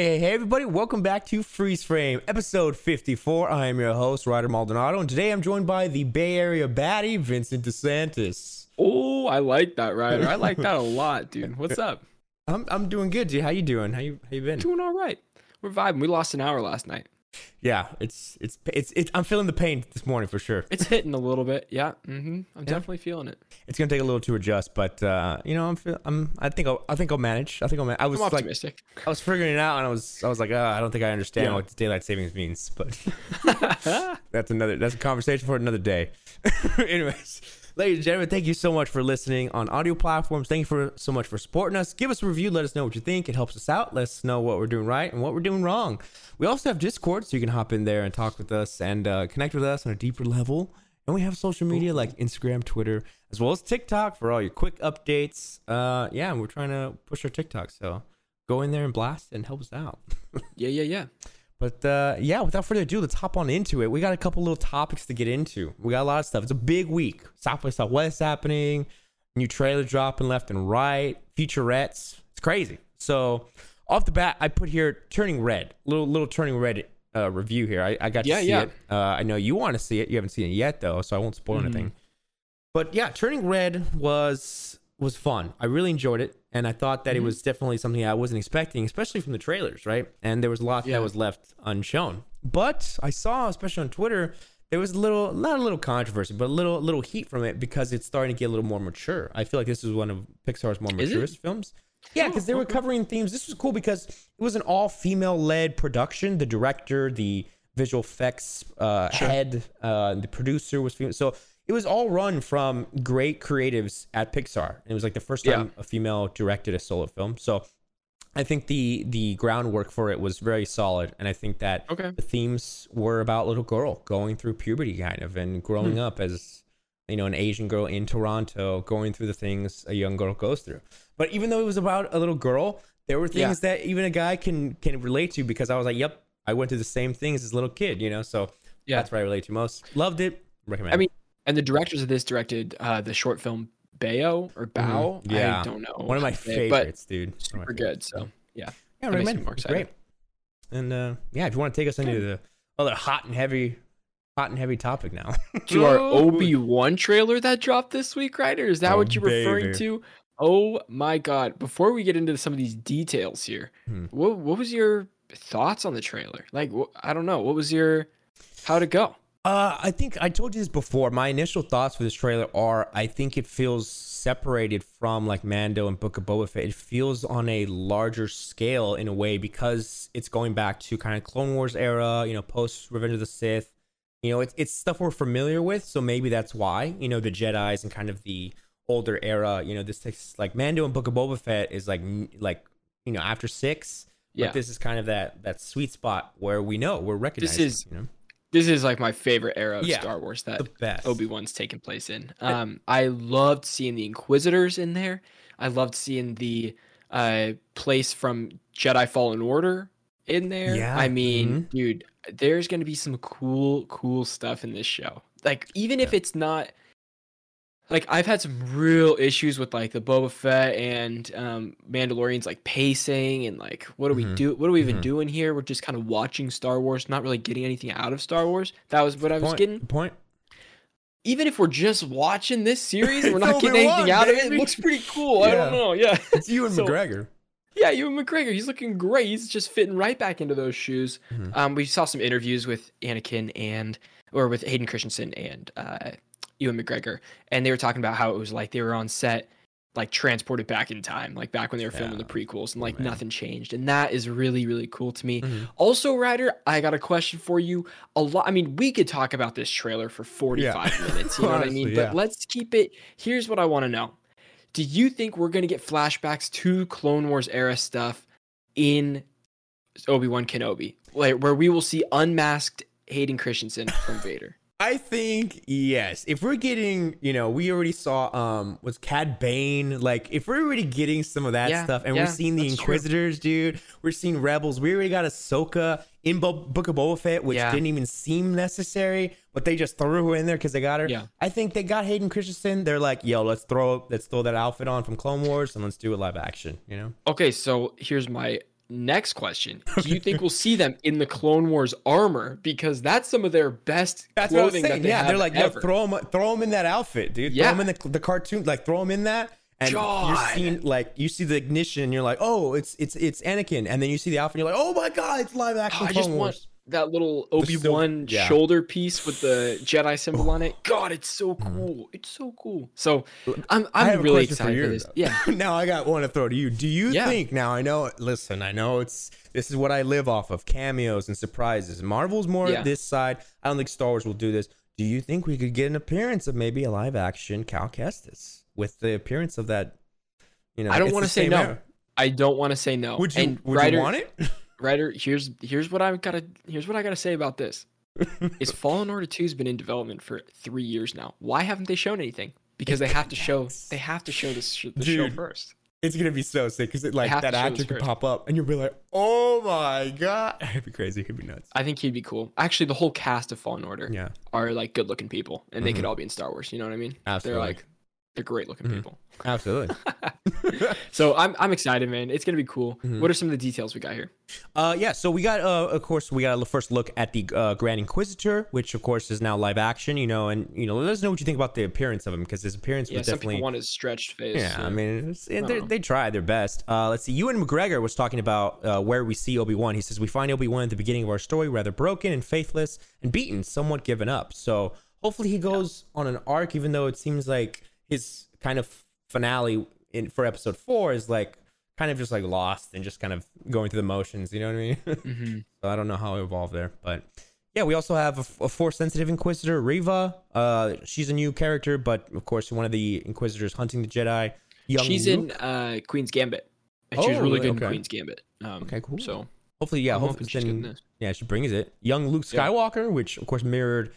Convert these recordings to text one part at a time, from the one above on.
Hey, hey, everybody, welcome back to Freeze Frame, episode 54. I am your host, Ryder Maldonado, and today I'm joined by the Bay Area baddie, Vincent DeSantis. Oh, I like that, Ryder. I like that a lot, dude. What's up? I'm, I'm doing good, dude. How you doing? How you, how you been? Doing all right. We're vibing. We lost an hour last night. Yeah, it's, it's, it's, it's, I'm feeling the pain this morning for sure. It's hitting a little bit. Yeah. Mm-hmm. I'm definitely feeling it. It's gonna take a little to adjust, but uh, you know, I'm, feel, I'm, I think, I'll, I think I'll manage. I think I'll manage. I was like. I was figuring it out, and I was, I was like, oh, I don't think I understand Yeah. what daylight savings means, but that's another, that's a conversation for another day. Anyways, ladies and gentlemen, thank you so much for listening on audio platforms. Thank you for so much for supporting us. Give us a review. Let us know what you think. It helps us out. Let us know what we're doing right and what we're doing wrong. We also have Discord, so you can hop in there and talk with us and uh, connect with us on a deeper level. And we have social media like Instagram, Twitter, as well as TikTok for all your quick updates. Uh, yeah, we're trying to push our TikTok, so go in there and blast and help us out. Yeah, yeah, yeah. But uh, yeah, without further ado, let's hop on into it. We got a couple little topics to get into. We got a lot of stuff. It's a big week. South by Southwest happening, new trailer dropping left and right, featurettes. It's crazy. So off the bat, I put here Turning Red, little little Turning Red uh, review here. I, I got to Yeah, see yeah. it. Uh, I know you want to see it. You haven't seen it yet though, so I won't spoil Mhm. anything. But yeah, Turning Red was was fun. I really enjoyed it, and I thought that it Mhm. was definitely something I wasn't expecting, especially from the trailers, right? And there was a lot Yeah. that was left unshown. But I saw, especially on Twitter, there was a little, not a little controversy, but a little, little heat from it because it's starting to get a little more mature. I feel like this is one of Pixar's more mature films. Yeah, because they were covering themes. This was cool because it was an all female led production. The director, the visual effects uh, Sure. head, uh, the producer was female. So it was all run from great creatives at Pixar. It was like the first time a female directed a solo film. So I think the the groundwork for it was very solid, and I think that Okay. the themes were about little girl going through puberty, kind of, and growing Hmm. up as you know an Asian girl in Toronto, going through the things a young girl goes through. But even though it was about a little girl, there were Yeah. things that even a guy can can relate to because I was like, "Yep, I went through the same things as a little kid," you know. So Yeah. that's what I relate to most. Loved it. Recommend. I mean, and the directors of this directed uh, the short film Bao or Bao. Mhm. Yeah. I don't know. one of my to say favorites, dude. Super favorites. good. So yeah. Yeah, me recommend. more excited. great. And uh, yeah, if you want to take us into the other hot and heavy, hot and heavy topic now. To our. Obi Wan trailer that dropped this week, Ryder. Is that Oh, what you're referring baby. to? Oh my God! Before we get into some of these details here, Hmm. what what was your thoughts on the trailer? Like, wh- I don't know. What was your how'd it go? Uh, I think I told you this before. My initial thoughts for this trailer are I think it feels separated from like Mando and Book of Boba Fett. It feels on a larger scale in a way because it's going back to kind of Clone Wars era, you know, post Revenge of the Sith. You know, it's it's stuff we're familiar with, so maybe that's why. You know, the Jedi's and kind of the older era. You know, this takes like Mando and Book of Boba Fett is like like you know after six. Yeah. But this is kind of that that sweet spot where we know we're recognizing. is you know This is like my favorite era of Yeah, Star Wars that. Obi Wan's taken place in. Um, I loved seeing the Inquisitors in there. I loved seeing the uh place from Jedi Fallen Order in there. Yeah, I mean, mhm. dude, there's gonna be some cool, cool stuff in this show. Like, even if it's not like I've had some real issues with like the Boba Fett and um Mandalorians like pacing and like what do we Mhm, do what are we even mhm. doing here? We're just kind of watching Star Wars, not really getting anything out of Star Wars. That was what I was point, getting point. even if we're just watching this series we're not getting anything out of it, it looks pretty cool. I don't know. Yeah. It's you and So- McGregor. Yeah, you and McGregor, he's looking great. He's just fitting right back into those shoes. Mhm. Um, we saw some interviews with Anakin and or with Hayden Christensen and uh Ewan McGregor, and they were talking about how it was like they were on set, like transported back in time, like back when they were filming Yeah. the prequels, and like man. nothing changed. And that is really, really cool to me. Mhm. Also, Ryder, I got a question for you. A lot. I mean, we could talk about this trailer for 45 minutes. You know what I mean? Honestly, But let's keep it. Here's what I want to know. Do you think we're going to get flashbacks to Clone Wars era stuff in Obi Wan Kenobi, like where we will see unmasked Hayden Christensen from Vader? I think yes. If we're getting, you know, we already saw um was Cad Bane. Like if we're already getting some of that Yeah, stuff, and yeah, we're seeing the that's true. Inquisitors, dude. We're seeing Rebels. We already got Ahsoka in Bo- Book of Boba Fett, which Yeah. didn't even seem necessary, but they just threw her in there because they got her. Yeah. I think they got Hayden Christensen. They're like, yo, let's throw let's throw that outfit on from Clone Wars and let's do a live action. You know? Okay, so here's my next question: Do you think we'll see them in the Clone Wars armor? Because that's some of their best That's what I was clothing that saying. they Yeah, they're like, yo, ever. throw them, throw them in that outfit, dude. Yeah. Throw them in the, the cartoon, like throw them in that, and God. you're seeing like you see the ignition, and you're like, oh, it's it's it's Anakin, and then you see the outfit, and you're like, oh my god, it's live action Oh, I Clone just Wars. want that little Obi Wan yeah. shoulder piece with the Jedi symbol on it. God, it's so Mm-hmm. cool. It's so cool. So I'm I'm really excited for, you, this. though. Yeah. now I got one to throw to you. Do you Yeah. think now? I know. Listen, I know it's this is what I live off of: cameos and surprises. Marvel's more Yeah. this side. I don't think Star Wars will do this. Do you think we could get an appearance of maybe a live action Cal Kestis with the appearance of that? You know, I don't wanna say same no. era. I don't want to say no. Would you? And would you want it? Ryder, here's here's what I've got to here's what I got to say about this. Is Fallen Order 2's been in development for 3 years now. Why haven't they shown anything? Because they have to show they have to show this sh- the show first. It's gonna be so sick because like that actor could pop up and you'll be like, oh my god, it'd be crazy. It'd be nuts. I think he'd be cool. Actually, the whole cast of Fallen Order Yeah, are like good-looking people and they could Mhm. all be in Star Wars, you know what I mean? absolutely, They're like they're great-looking Mhm. people. absolutely. So I'm I'm excited, man. It's gonna be cool. Mhm. What are some of the details we got here? Uh, yeah. So we got, uh, of course, we got a first look at the uh, Grand Inquisitor, which of course is now live action. You know, and you know, let us know what you think about the appearance of him because his appearance Yeah, was definitely. want his stretched face. Yeah, I mean, it, they tried their best. Uh, let's see. Ewan McGregor was talking about uh, where we see Obi Wan. He says we find Obi Wan at the beginning of our story, rather broken and faithless and beaten, somewhat given up. So hopefully he goes on an arc, even though it seems like his kind of finale in for Episode Four is like kind of just like lost and just kind of going through the motions. You know what I mean? Mhm. So I don't know how it evolved there, but yeah, we also have a, a force sensitive Inquisitor, Reva. Uh, she's a new character, but of course, one of the Inquisitors hunting the Jedi. Young She's Luke. in uh, Queen's Gambit. And she was Oh, really really? good Okay. in Queen's Gambit. Um, Okay, cool. So Hopefully, yeah, I'm hopefully she's then, yeah, she brings it. Young Luke Yeah. Skywalker, which of course mirrored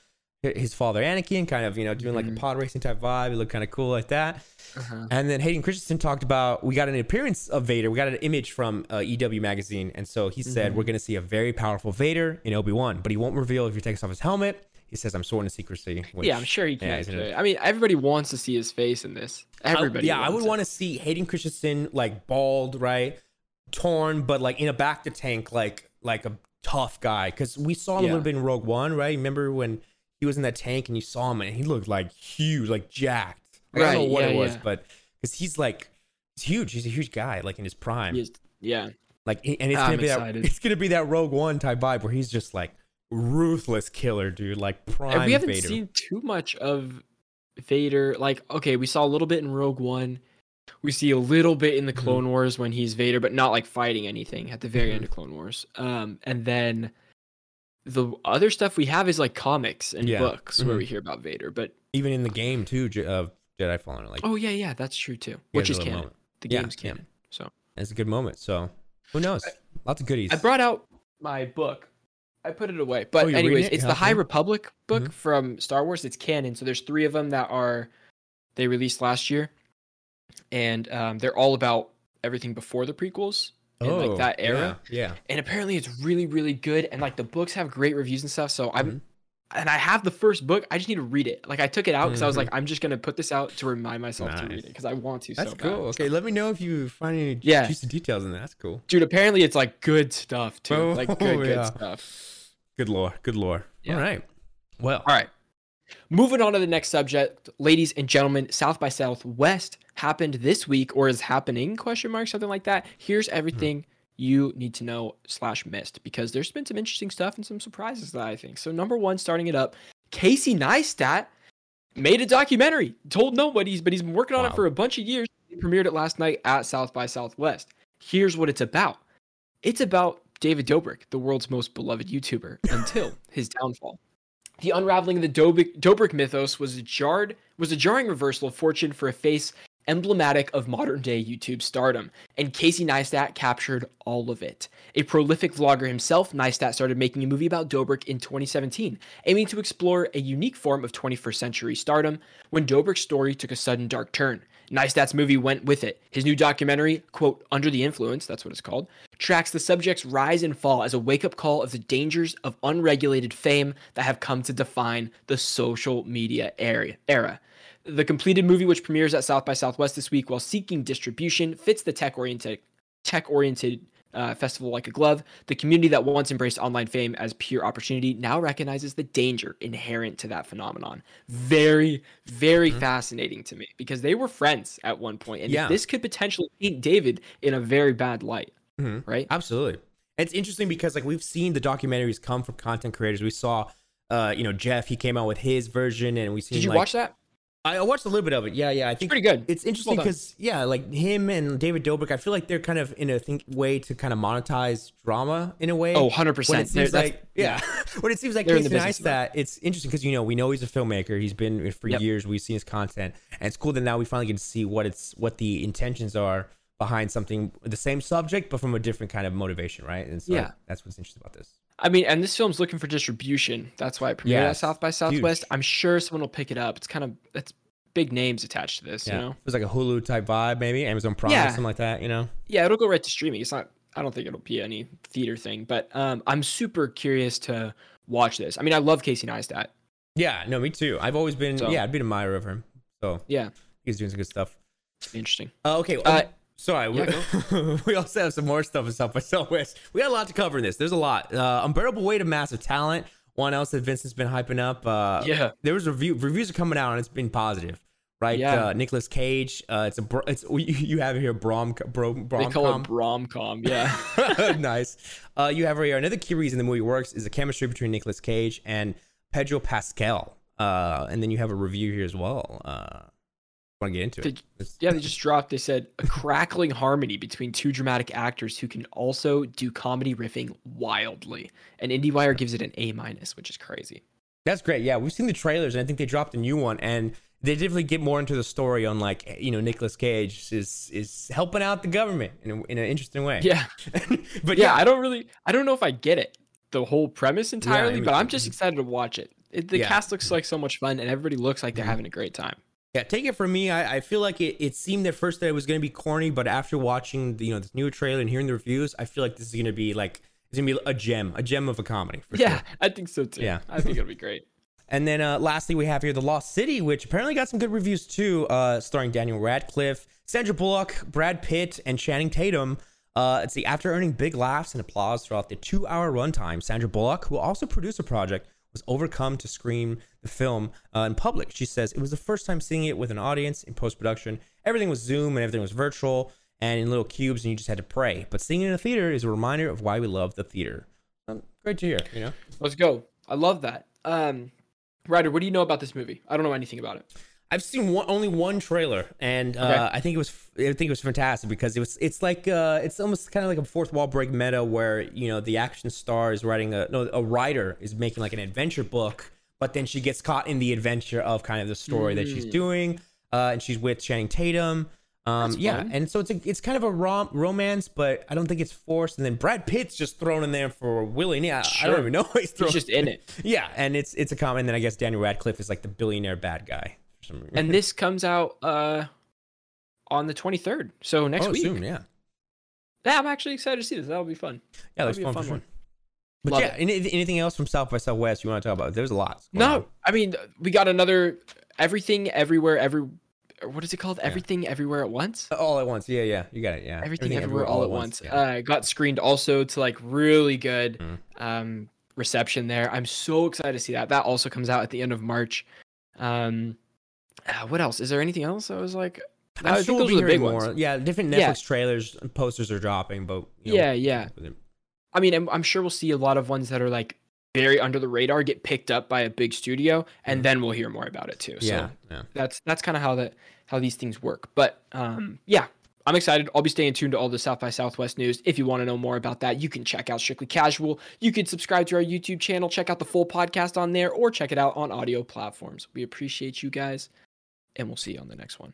his father Anakin, kind of you know doing like a pod racing type vibe. He looked kind of cool like that. Uh-huh. And then Hayden Christensen talked about we got an appearance of Vader. We got an image from uh, EW magazine, and so he said Mhm. we're going to see a very powerful Vader in Obi Wan, but he won't reveal if he takes off his helmet. He says I'm sworn to secrecy. Which, yeah, I'm sure he can. isn't? I mean, everybody wants to see his face in this. Everybody. I, yeah, I would want to see Hayden Christensen like bald, right, torn, but like in a back to tank, like like a tough guy. Because we saw him a little bit in Rogue One, right? Remember when he was in that tank and you saw him and he looked like huge, like jacked. Like, I don't know what yeah, it was, yeah. but because he's like he's huge. He's a huge guy, like in his prime. Is- yeah. Like, and it's I'm gonna be excited. that it's gonna be that Rogue One type vibe where he's just like ruthless killer, dude. Like prime And we haven't Vader. seen too much of Vader. Like, okay, we saw a little bit in Rogue One. We see a little bit in the Mhm. Clone Wars when he's Vader, but not like fighting anything at the very Mhm. end of Clone Wars. Um, and then the other stuff we have is like comics and Yeah. books where Mhm. we hear about Vader. But Even in the game too, of Jedi Fallen. Like, oh yeah, yeah, that's true too. Which is canon. moment. The Yeah, game's yeah. canon. So It's a good moment. So who knows? Lots of goodies. I brought out my book. I put it away. But Oh, anyways, it? it's Yeah, the High. Republic book Mhm. from Star Wars. It's canon. So there's three of them that are they released last year, and um, they're all about everything before the prequels and like that era. Oh, Yeah. And apparently, it's really really good. And like the books have great reviews and stuff. So I'm Mhm. and I have the first book. I just need to read it. Like I took it out because I was like, I'm just gonna put this out to remind myself to read it because I want to. That's so cool. bad. Okay, let me know if you find any Yeah. juicy details in that. That's cool. dude. Apparently, it's like good stuff too. Oh, like good good stuff. Good lore. Good lore. Yeah. All right. Well, All right. Moving on to the next subject, ladies and gentlemen, South by Southwest happened this week or is happening, question mark, something like that. Here's everything you need to know slash missed because there's been some interesting stuff and some surprises that I think. So number one, starting it up, Casey Neistat made a documentary, told nobody's, but he's been working on Wow. it for a bunch of years. He premiered it last night at South by Southwest. Here's what it's about. It's about David Dobrik, the world's most beloved YouTuber, until his downfall. The unraveling of the Dobrik, Dobrik mythos was a jarred was a jarring reversal of fortune for a face emblematic of modern day YouTube stardom, and Casey Neistat captured all of it. A prolific vlogger himself, Neistat started making a movie about Dobrik in 2017, aiming to explore a unique form of 21st century stardom when Dobrik's story took a sudden dark turn. Neistat's movie went with it. His new documentary, quote, Under the Influence, that's what it's called, tracks the subject's rise and fall as a wake up call of the dangers of unregulated fame that have come to define the social media era. The completed movie, which premieres at South by Southwest this week while seeking distribution, fits the tech oriented tech oriented uh, festival like a glove. The community that once embraced online fame as pure opportunity now recognizes the danger inherent to that phenomenon. Very, very Mhm. fascinating to me because they were friends at one point, and Yeah. this could potentially paint David in a very bad light, Mhm. right? Absolutely. It's interesting because like we've seen the documentaries come from content creators. We saw, uh, you know, Jeff. He came out with his version, and we seen. Did you like, watch that? I watched a little bit of it. Yeah, yeah. I think It's pretty good. it's interesting because yeah, like him and David Dobrik, I feel like they're kind of in a think way to kind of monetize drama in a way. Oh, 100 when it percent. seems like yeah, when it seems like They're in the Casey business of that. Neistat, it's interesting because you know we know he's a filmmaker. He's been for Yep. years. We've seen his content, and it's cool that now we finally get to see what it's what the intentions are behind something the same subject, but from a different kind of motivation, right? And so Yeah. that's what's interesting about this. I mean, and this film's looking for distribution. That's why it premiered Yeah, at South by Southwest. huge. I'm sure someone will pick it up. It's kind of that's big names attached to this, Yeah, you know. it was like a Hulu type vibe, maybe Amazon Prime, or Yeah. something like that. You know, Yeah, it'll go right to streaming. It's not. I don't think it'll be any theater thing, but um, I'm super curious to watch this. I mean, I love Casey Neistat. yeah, no, me too. I've always been So- yeah, I've been an admirer of him, so Yeah, he's doing some good stuff. interesting. Uh, okay. Uh, um, sorry. we- yeah, we also have some more stuff in South by Southwest. We got a lot to cover in this. There's a lot. Uh, unbearable weight of massive talent. One else that Vincent's been hyping up. Uh, Yeah. There was review reviews are coming out and it's been positive, right? Yeah. Uh, Nicolas Cage. Uh, it's a br- it's you, you have here Brom Bro They Brom. call it bromcom. Yeah. nice. Uh, you have right here another key reason the movie works is the chemistry between Nicolas Cage and Pedro Pascal. Uh, and then you have a review here as well. Uh, want to get into it? Yeah, they just dropped. They said a crackling harmony between two dramatic actors who can also do comedy riffing wildly. And IndieWire gives it an A minus, which is crazy. That's great. Yeah, we've seen the trailers, and I think they dropped a new one, and they definitely get more into the story on like you know Nicolas Cage is is helping out the government in, a, in an interesting way. Yeah, but yeah. yeah, I don't really, I don't know if I get it, the whole premise entirely, me but I'm just excited to watch it. it the Yeah. cast looks like so much fun, and everybody looks like they're having a great time. Yeah. Take it from me. I, I feel like it, it seemed at first that it was gonna be corny, but after watching the, you know this new trailer and hearing the reviews, I feel like this is gonna be like it's gonna be a gem, a gem of a comedy. For Yeah, sure. I think so too. Yeah. I think it'll be great. And then uh, lastly, we have here The Lost City, which apparently got some good reviews too, uh, starring Daniel Radcliffe, Sandra Bullock, Brad Pitt, and Channing Tatum. Uh, it's the after earning big laughs and applause throughout the two hour runtime. Sandra Bullock, who also produced the project, was overcome to screen the film uh, in public. She says it was the first time seeing it with an audience in post production. Everything was Zoom and everything was virtual and in little cubes, and you just had to pray. But seeing it in a theater is a reminder of why we love the theater. Um, great to hear, you know? Let's go. I love that. Um, Ryder, what do you know about this movie? I don't know anything about it. I've seen one, only one trailer, and uh, Okay. I think it was I think it was fantastic because it was it's like uh, it's almost kind of like a fourth wall break meta where you know the action star is writing a no a writer is making like an adventure book, but then she gets caught in the adventure of kind of the story that she's Mm. doing, uh, and she's with Channing Tatum. Um, yeah, and so it's a, it's kind of a rom- romance, but I don't think it's forced. And then Brad Pitt's just thrown in there for Willie. Yeah, sure. I don't even know he's thrown. He's just in it. Yeah, and it's it's a comment. And then I guess Daniel Radcliffe is like the billionaire bad guy. For some reason. And this comes out uh, on the 23rd, so next oh, week. soon, yeah. Yeah, I'm actually excited to see this. That'll be fun. Yeah, that's fun, fun for sure. one. But Love yeah, any, anything else from South by Southwest you want to talk about? There's a lot. No, on. I mean we got another everything everywhere every what is it called? Everything everywhere at once. all at once. Yeah, yeah, you got it. Yeah, Everything, everywhere, all, at once. Yeah. Uh, got screened also to like really good Mhm. um, reception there. I'm so excited to see that. That also comes out at the end of March. Um, uh, what else? Is there anything else? I was like, I'm I sure think we'll those are the big hearing ones. more. Yeah, different Netflix Yeah. trailers and posters are dropping, but you know, Yeah, yeah. I mean, I'm, I'm sure we'll see a lot of ones that are like very under the radar get picked up by a big studio, and Mhm. then we'll hear more about it too. yeah, So yeah. that's that's kind of how that how these things work. But um, yeah, I'm excited. I'll be staying tuned to all the South by Southwest news. If you want to know more about that, you can check out Strictly Casual. You can subscribe to our YouTube channel, check out the full podcast on there, or check it out on audio platforms. We appreciate you guys, and we'll see you on the next one.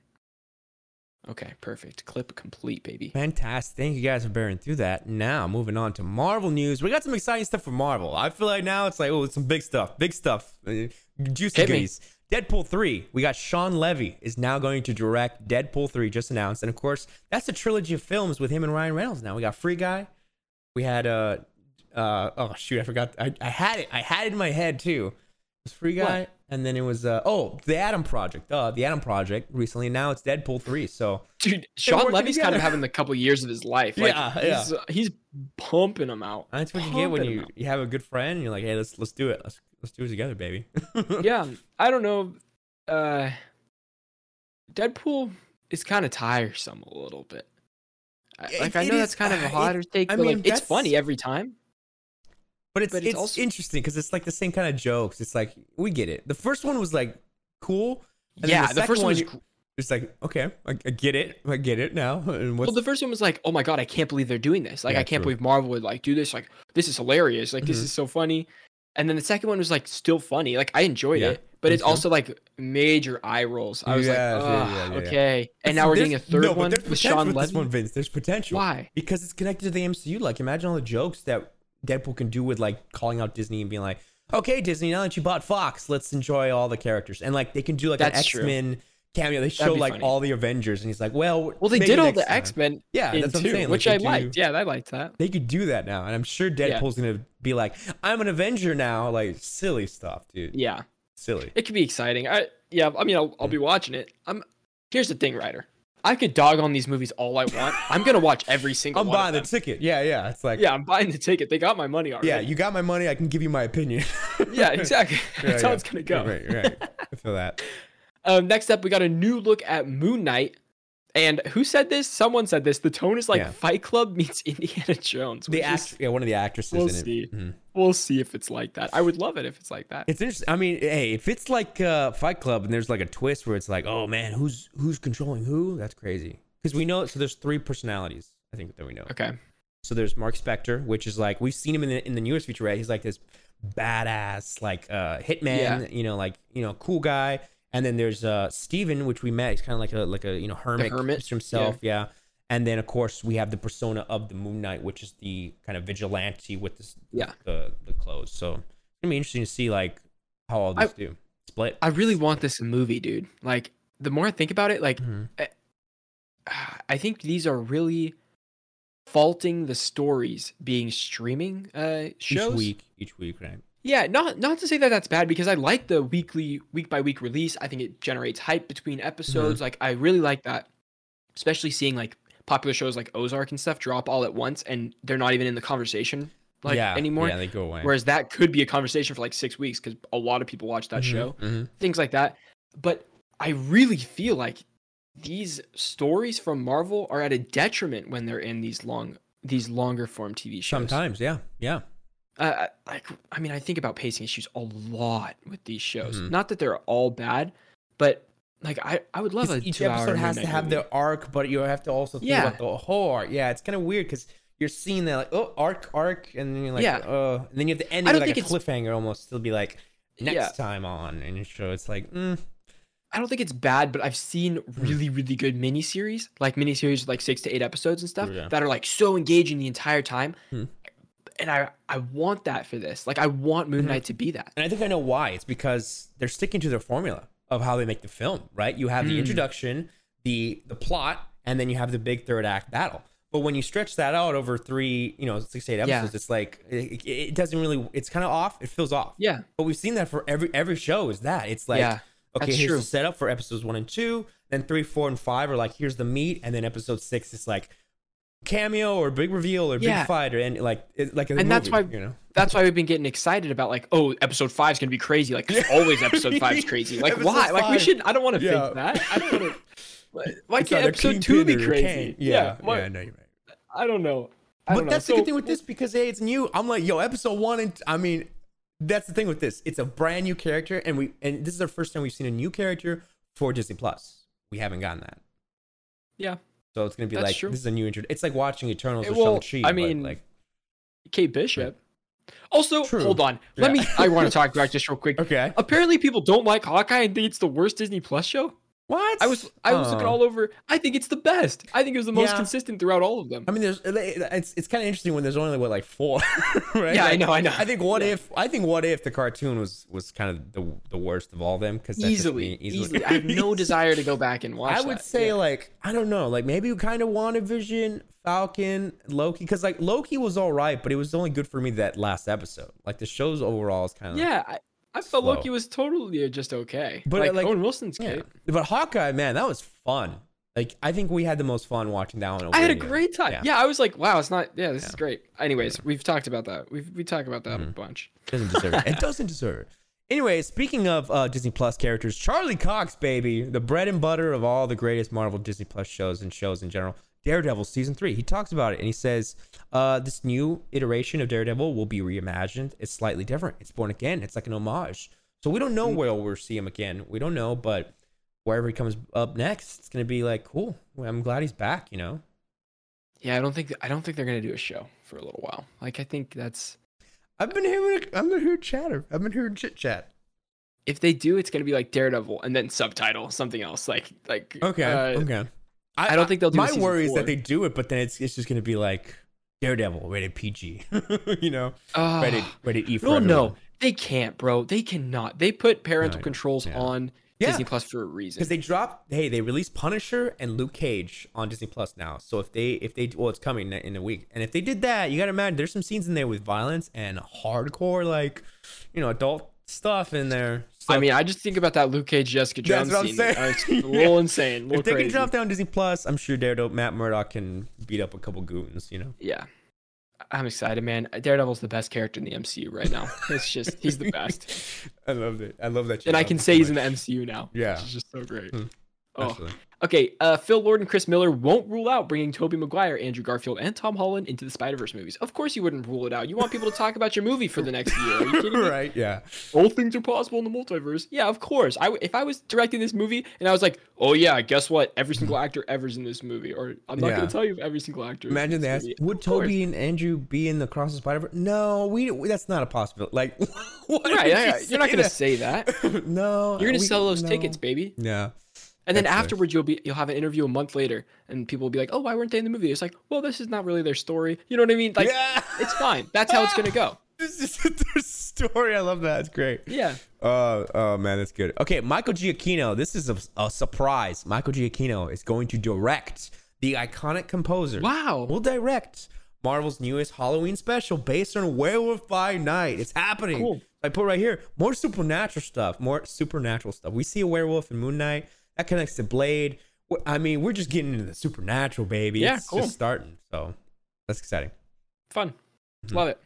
Okay, perfect. Clip complete, baby. Fantastic. Thank you guys for bearing through that. Now, moving on to Marvel news. We got some exciting stuff for Marvel. I feel like now it's like, oh, it's some big stuff. Big stuff. Uh, Juicy goodies. Deadpool 3. We got Shawn Levy is now going to direct Deadpool 3, just announced. And of course, that's a trilogy of films with him and Ryan Reynolds now. We got Free Guy. We had, uh, uh, oh, shoot, I forgot. I, I had it. I had it in my head too. It was Free What? Guy. and then it was uh oh the Adam Project. Uh, the Adam Project recently. Now it's Deadpool three. So Dude, Shawn working Levy's kind of having the couple years of his life. Like, Yeah, yeah. he's, uh, he's pumping them out. that's what you get when Pumping you, 'em you have a good friend. and You're like, hey, let's let's do it. Let's let's do it together, baby. yeah, I don't know. Uh, Deadpool is kind of tiresome a little bit. I- It- Like I it know is- that's kind of a it- hotter take, I but mean, like it's funny every time. But it's But it's it's, also- interesting because it's like the same kind of jokes. It's like we get it. The first one was like cool. Yeah, the the, first one was. gr- It's like okay, I, I get it. I get it now. Well, the first one was like, "Oh my god, I can't believe they're doing this! Like, Yeah, I can't true. believe Marvel would like do this! Like, this is hilarious! Like, this Mhm. is so funny." And then the second one was like still funny. Like, I enjoyed Yeah, it, but it's also like major eye rolls. I was Yeah, like, yeah, yeah, okay." And now we're getting a third no, one there's with Shawn with this one, Vince. There's potential. Why? Because it's connected to the MCU. Like, imagine all the jokes that Deadpool can do with like calling out Disney and being like, "Okay, Disney, now that you bought Fox, let's enjoy all the characters." And like, they can do like an That's true. X Men cameo. They show like funny. all the Avengers, and he's like, "Well, Well, they did all the. X Men Yeah, that's what I'm saying. like, which I do- liked. Yeah, I liked that. They could do that now, and I'm sure Yeah. Deadpool's gonna be like, "I'm an Avenger now." Like silly stuff, dude. Yeah, Silly. it could be exciting. I yeah, I mean, I'll, I'll be watching it. I'm. Here's the thing, Ryder. I could dog on these movies all I want. I'm gonna watch every single. I'm buying the ticket. Yeah, yeah. It's like, Yeah, I'm buying the ticket. They got my money already. yeah, you got my money. I can give you my opinion. yeah, exactly. Yeah, That's how it's gonna go. Right, right. I feel that. Um, next up, we got a new look at Moon Knight. And who said this? Someone said this. The tone is like Yeah. Fight Club meets Indiana Jones. The which is- yeah, one of the actresses We'll in see. it. Mhm. We'll see if it's like that. I would love it if it's like that. It's interesting. I mean, hey, if it's like uh, Fight Club and there's like a twist where it's like, oh man, who's who's controlling who? That's crazy. Because we know, so there's three personalities. I think that we know. Okay. So there's Mark Spector, which is like we've seen him in the in the newest featurette. He's like this badass, like uh, hitman, Yeah. you know, like you know, cool guy. And then there's uh Steven, which we met. He's kind of like a like a you know hermit, hermit, himself, yeah. And then of course we have the persona of the Moon Knight, which is the kind of vigilante with this, Yeah. the the clothes. So it's gonna be interesting to see like how all I- these do split. I really want this movie, dude. Like, the more I think about it, like, mm-hmm. I think these are really faulting the stories being streaming uh, shows. Each week, each week, right? Yeah, not not to say that that's bad because I like the weekly week by week release. I think it generates hype between episodes. Mm-hmm. Like I really like that. Especially seeing like popular shows like Ozark and stuff drop all at once and they're not even in the conversation like yeah, anymore. Yeah, they go away. Whereas that could be a conversation for like 6 weeks cuz a lot of people watch that Mhm, show. mhm. Things like that. But I really feel like these stories from Marvel are at a detriment when they're in these long these longer form TV shows. Sometimes, yeah, yeah. Uh, I- like, I mean, I think about pacing issues a lot with these shows. Mhm. Not that they're all bad, but like, I, I would love a 'Cause each two-hour episode has to have movie. their arc, but you have to also think Yeah. about the whole arc. Yeah, it's kind of weird because you're seeing that like oh arc arc, and then you're like Yeah. uh, and then you have to end I it don't with like a think cliffhanger almost. Still be like next Yeah. time on, and your show it's like mm, I don't think it's bad, but I've seen Hmm. really, really good miniseries, like miniseries with like six to eight episodes and stuff Yeah. that are like so engaging the entire time. Hmm. And I, I want that for this. Like, I want Moon Mhm. Knight to be that. and I think I know why. It's because they're sticking to their formula of how they make the film. Right? You have the Mm. introduction, the the plot, and then you have the big third act battle. But when you stretch that out over three, you know, six eight Yeah. episodes, it's like it, it doesn't really. It's kind of off. It feels off. Yeah. But we've seen that for every every show. Is that it's like Yeah, okay, here's true. the setup for episodes one and two, then three, four, and five are like here's the meat, and then episode six is like cameo or big reveal or Yeah. big fight or any, like it's like a And that's why- you know That's why we've been getting excited about like, oh, episode five is gonna be crazy. Like, always episode five is crazy. Like, why? Like, we should. I don't want to Yeah. think that. I don't want to. Why It's can't episode two be crazy? Yeah, why- yeah, no, you're right. I don't know. I But don't know. that's the So- good thing with this because hey, it's new. I'm like, yo, episode one and I mean, that's the thing with this. It's a brand new character, and we and this is our first time we've seen a new character for Disney Plus. We haven't gotten that. Yeah. So it's gonna be That's like true. this is a new intro. It's like watching Eternals with well, Shang-Chi. I mean, like Kate Bishop. Also, True. hold on. Let Yeah. me. I want to talk about just real quick. okay, Apparently, people don't like Hawkeye and think it's the worst Disney Plus show. What I was I was looking Oh. all over. I think it's the best. I think it was the most Yeah. consistent throughout all of them. I mean, there's it's it's kind of interesting when there's only what like four, right? Yeah, I know, I know. I think what Yeah. if I think what if the cartoon was was kind of the the worst of all them because easily, easily, I have no desire to go back and watch. I would that. say Yeah. like I don't know, like maybe you kind of wanted Vision, Falcon, Loki, because like Loki was all right, but it was only good for me that last episode. Like the show's overall is kind of yeah, I, I felt slow. Loki was totally just okay. But, like, like, Owen Wilson's Yeah. good. But Hawkeye, man, that was fun. Like I think we had the most fun watching that one. I had a great time. Yeah. Yeah. I was like, wow, it's not. Yeah, this is great. Anyways, we've talked about that. We've we talk about that a Mhm. bunch. It doesn't deserve it. It doesn't deserve it. Anyway, speaking of uh, Disney Plus characters, Charlie Cox, baby, the bread and butter of all the greatest Marvel Disney Plus shows and shows in general. Daredevil season three. He talks about it and he says, uh, "This new iteration of Daredevil will be reimagined. It's slightly different. It's born again. It's like an homage. So we don't know Mm. where we'll see him again. We don't know, but wherever he comes up next, it's gonna be like cool. I'm glad he's back. You know, Yeah, I don't think I don't think they're gonna do a show for a little while. Like I think that's I've been hearing, I've been hearing chatter. I've been hearing chit chat. if they do, it's gonna be like Daredevil and then subtitle something else. Like like Okay. uh, okay. I don't think they'll do My worry is that they do it, but then it's it's just gonna be like Daredevil rated PG. you know, ah, rated rated E for no, everyone. no, they can't, bro. They cannot. They put parental No, controls yeah. on Yeah. Disney Plus for a reason. because they dropped. Hey, they released Punisher and Luke Cage on Disney Plus now. So if they if they well, it's coming in a week. And if they did that, you gotta imagine there's some scenes in there with violence and hardcore like you know adult stuff in there. So I mean, I just think about that Luke Cage Jessica Jones scene. It's a little insane. A little if they crazy. can drop down Disney Plus, I'm sure Daredevil Matt Murdock can beat up a couple goons. You know. Yeah. I'm excited, man. Daredevil's the best character in the MCU right now. It's just he's the best. I love it. I love that. you and I can say so he's in the MCU now. Yeah. it's just so great. Hmm. Oh. Absolutely. Okay, uh, Phil Lord and Chris Miller won't rule out bringing Tobey Maguire, Andrew Garfield, and Tom Holland into the Spider-Verse movies. Of course you wouldn't rule it out. You want people to talk about your movie for the next year. Are you kidding me? right? Yeah. All things are possible in the multiverse. Yeah, of course. I w- if I was directing this movie and I was like, oh yeah, guess what? Every single actor ever's in this movie, or I'm not Yeah. gonna tell you every single actor. Imagine this they asked, movie. would. Toby and Andrew be in the Cross the Spider Verse? No, we, we- That's not a possibility. Like, what Right, you you're not gonna say that. no, You're gonna sell those no. tickets, baby. Yeah. And then That's nice. afterwards, you'll be you'll have an interview a month later, and people will be like, "Oh, why weren't they in the movie?" It's like, well, this is not really their story. You know what I mean? Like, yeah. it's fine. That's how it's gonna go. this is their story. I love that. It's great. Yeah. Uh, oh man, that's good. Okay, Michael Giacchino. This is a, a surprise. Michael Giacchino is going to direct the iconic composer. Wow. Will direct Marvel's newest Halloween special based on Werewolf by Night. It's happening. Cool. I put right here more supernatural stuff. More supernatural stuff. We see a werewolf in Moon Knight. That connects to Blade. I mean, we're just getting into the supernatural, baby. Yeah, it's cool. just starting. So that's exciting. Fun. Mhm. Love it.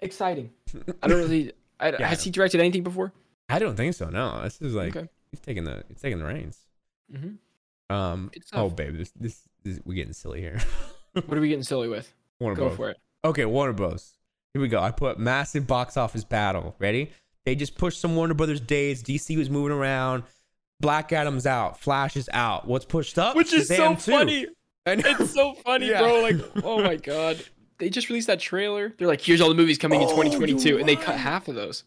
Exciting. I don't really. I, Yeah, I has he directed anything before? I don't think so. No, this is like Okay. he's taking the he's taking the reins. hmm Um. Oh, stuff. baby, this, this this we're getting silly here. What are we getting silly with? Warner Go Bros. for it. Okay, Warner Bros. Here we go. I put massive box office battle. Ready? They just pushed some Warner Brothers days. DC was moving around. Black Adam's out. Flash is out. What's pushed up? Which is so Shazam 2. funny. It's so funny, Yeah. bro. Like, oh my god. They just released that trailer. They're like, here's all the movies coming in Oh, 2022, you're and they cut half of those.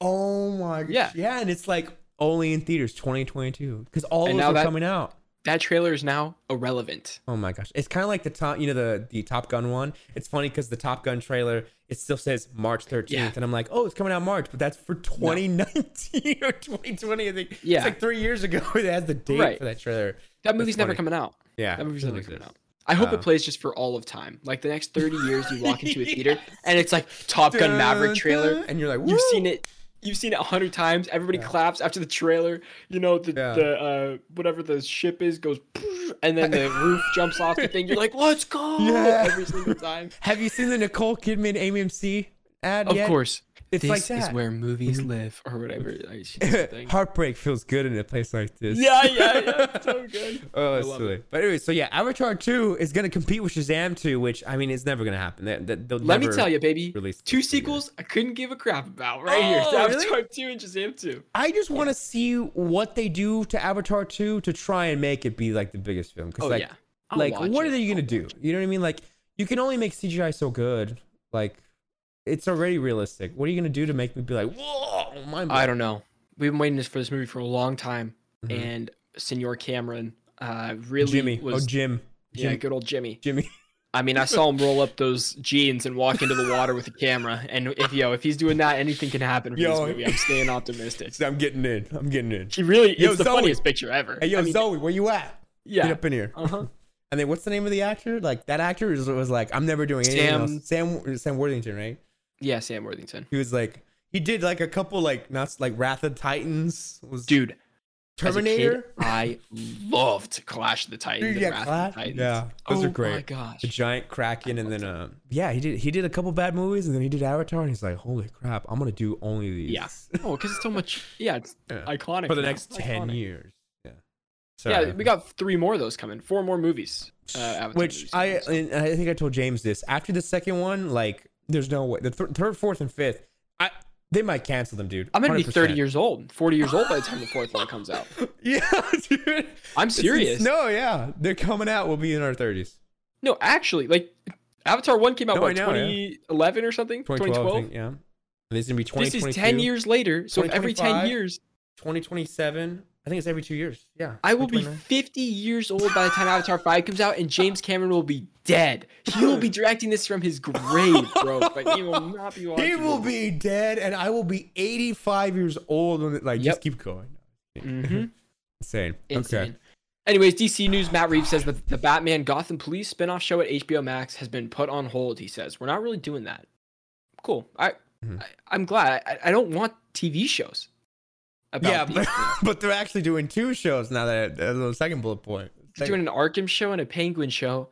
Oh my gosh. Yeah. Yeah, and it's like only in theaters 2022 because all And those are that- coming out. That trailer is now irrelevant. Oh my gosh. It's kind of like the top, you know, the the Top Gun one. It's funny because the Top Gun trailer, it still says March 13th. Yeah. And I'm like, oh, it's coming out March, but that's for 2019 or 2020. I think Yeah. it's like three years ago. It has the date Right. for that trailer. That movie's never coming out. Yeah. That movie's never coming out. I hope Uh, it plays just for all of time. Like the next 30 years, you walk into a theater and it's like Top Gun Maverick trailer. And you're like, You've seen it. You've seen it a hundred times. Everybody Yeah. claps after the trailer. You know the Yeah. the uh, whatever the ship is goes, and then the roof jumps off the thing. You're like, let's go! Yeah. Every single time. Have you seen the Nicole Kidman AMC ad Of yet? course, It's this like is where movies Mhm. live, or whatever. Like, she does the thing. Heartbreak feels good in a place like this. yeah, yeah, yeah. So good. Oh, I it's love silly. But anyway, so yeah, Avatar 2 is going to compete with Shazam 2, which I mean, it's never going to happen. They, they, they'll Let me tell you, baby. release Two this video. sequels I couldn't give a crap about. Right here, Oh, really? Avatar two and Shazam two. I just want to see what they do to Avatar 2 to try and make it be like the biggest film. Because Oh like, yeah. I'll like watch what it. are they gonna I'll do? You know what I mean? Like, you can only make CGI so good. Like, it's already realistic. What are you gonna do to make me be like, whoa, my I don't know. We've been waiting for this movie for a long time, Mhm. and Senor Cameron uh, really Jimmy? was oh, Jim. yeah, good old Jimmy. Jimmy. I mean, I saw him roll up those jeans and walk into the water with a camera. And if yo, if he's doing that, anything can happen for Yo. this movie. I'm staying optimistic. I'm getting in. I'm getting in. He really Yo, it's the Zoe. funniest picture ever. Hey, yo, I mean, Zoe, where you at? Yeah, Get up in here. Uh-huh. And then what's the name of the actor? Like that actor was, was like, I'm never doing anything Sam- else. Sam Sam Worthington, right? Yeah, Sam Worthington. He was like, He did like a couple like not like Wrath of Titans was Dude, a kid, Terminator. I loved Clash of the Titans. Dude, and yeah, Clash- the Titans. yeah, those oh are my great. gosh. The giant Kraken, and then uh, yeah, he did he did a couple bad movies, and then he did Avatar, and he's like, holy crap, I'm gonna do only these. Yeah. Oh, because it's so much. Yeah, it's Yeah. iconic for the now. next ten Iconic. years. Yeah. Yeah, we got three more of those coming. Four more movies. Uh, Avatar Which movies I coming, so- I think I told James this after the second one, like there's no way the th- third, fourth, and fifth, I they might cancel them, dude. I'm gonna be 30 years old, 40 years old by the time the fourth one comes out. Yeah, dude. I'm It's- serious. No, yeah, they're coming out. We'll be in our thirties. No, actually, like Avatar one came out No, what know, yeah. 2011 or something, 2012, 2012. think, yeah. And this is gonna be This is 10 years later. So every 10 years, 2027. I think it's every two years. Yeah. I will be 50 years old by the time Avatar 5 comes out, and James Cameron will be dead. He will be directing this from his grave, bro. But he will not be watching. He will it. be dead, and I will be 85 years old. When it, like, Yep. just keep going. Mhm. Insane. Insane. Okay. Anyways, DC News Matt Reeves says that the Batman Gotham Police spin-off show at HBO Max has been put on hold. He says we're not really doing that. Cool. I, Mhm. I I'm glad. I, I don't want TV shows. About Yeah, but, but they're actually doing two shows now. That that's the second bullet point. They're doing an Arkham show and a Penguin show.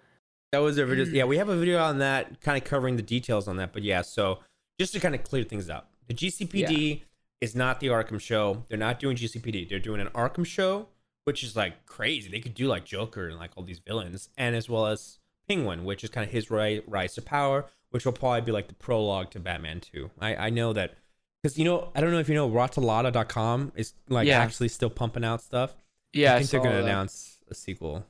That was a video. Yeah, hmm. we have a video on that, kind of covering the details on that. But yeah, so just to kind of clear things up, the GCPD is not the Arkham show. They're not doing GCPD. They're doing an Arkham show, which is like crazy. They could do like Joker and like all these villains, and as well as Penguin, which is kind of his ri- rise to power, which will probably be like the prologue to Batman 2. I I know that because you know I don't know if you know Rataalada.com is like Yeah. actually still pumping out stuff. Yeah, I I think they're gonna that. announce a sequel.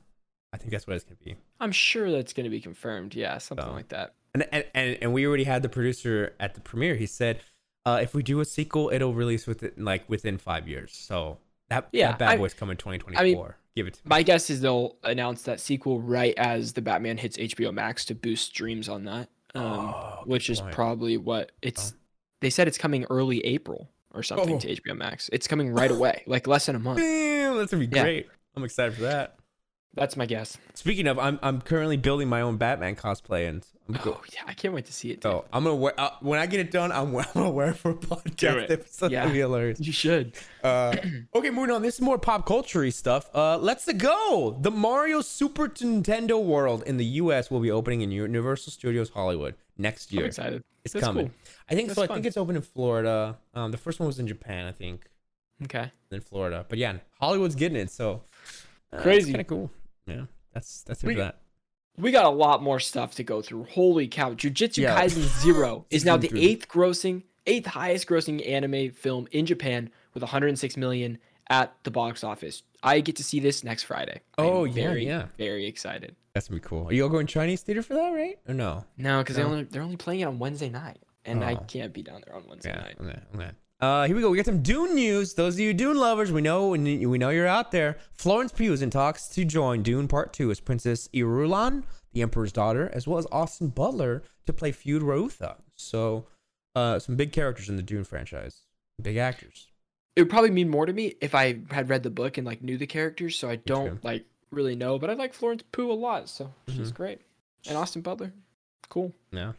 I think that's what it's gonna be. I'm sure that's going to be confirmed. Yeah, something So. like that. And, and and and we already had the producer at the premiere. He said, uh, if we do a sequel, it'll release within like within five years. So that Yeah, that bad I- boy's coming 2024. Give it to me. My guess is they'll announce that sequel right as the Batman hits HBO Max to boost streams on that. Um, Oh, which is point. probably what it's. They said it's coming early April or something Oh. to HBO Max. It's coming right away, like less than a month. Damn, that's gonna be Yeah. great. I'm excited for that. That's my guess. Speaking of, I'm I'm currently building my own Batman cosplay, and I'm go- Oh yeah, I can't wait to see it. Dude. so I'm gonna wear uh, when I get it done. I'm, I'm gonna wear it for a podcast episode. Yeah. Be hilarious. You should. Uh, okay, moving on. This is more pop culture stuff. Uh, let's go. The Mario Super Nintendo World in the U.S. will be opening in Universal Studios Hollywood next I'm year. excited. It's That's coming. cool. I think That's so. I fun. think it's open in Florida. Um, the first one was in Japan, I think, Okay. then Florida. But yeah, Hollywood's getting it. So uh, Crazy. Kind of cool. Yeah, that's that's it We- for that. We got a lot more stuff to go through. Holy cow. Jujutsu Yeah. Kaisen Zero is now the eighth grossing, eighth highest grossing anime film in Japan with 106 million at the box office. I get to see this next Friday. Oh, yeah, very, yeah. Very excited. That's gonna be cool. Are you all going to Chinese theater for that, right? Or no? No, because they only they're only playing it on Wednesday night. And I Oh. can't be down there on Wednesday Yeah. night. Okay. Okay. Uh, here we go. We got some Dune news. Those of you Dune lovers, we know we know you're out there. Florence Pugh is in talks to join Dune Part Two as Princess Irulan, the Emperor's daughter, as well as Austin Butler to play Feyd-Rautha. So, uh, some big characters in the Dune franchise, big actors. It would probably mean more to me if I had read the book and like knew the characters, so I don't like really know. But I like Florence Pugh a lot, so she's Mhm. great. And Austin Butler, cool. Yeah,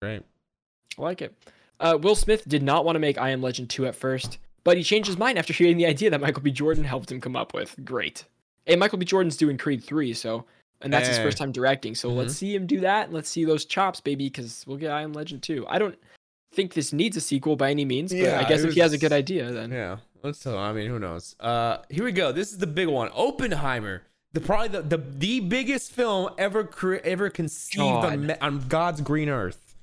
great. I like it. Uh, Will Smith did not want to make I Am Legend 2 at first, but he changed his mind after hearing the idea that Michael B. Jordan helped him come up with. Great. And Michael B. Jordan's doing Creed 3, so and that's his Eh. first time directing. So Mhm. let's see him do that. and Let's see those chops, baby, because we'll get I Am Legend 2. I don't think this needs a sequel by any means, but Yeah, I guess if he has a good idea, then Yeah, let's tell. I mean, who knows? Uh, here we go. This is the big one. Oppenheimer, the probably the the, the biggest film ever cre- ever conceived God. on, on God's green earth,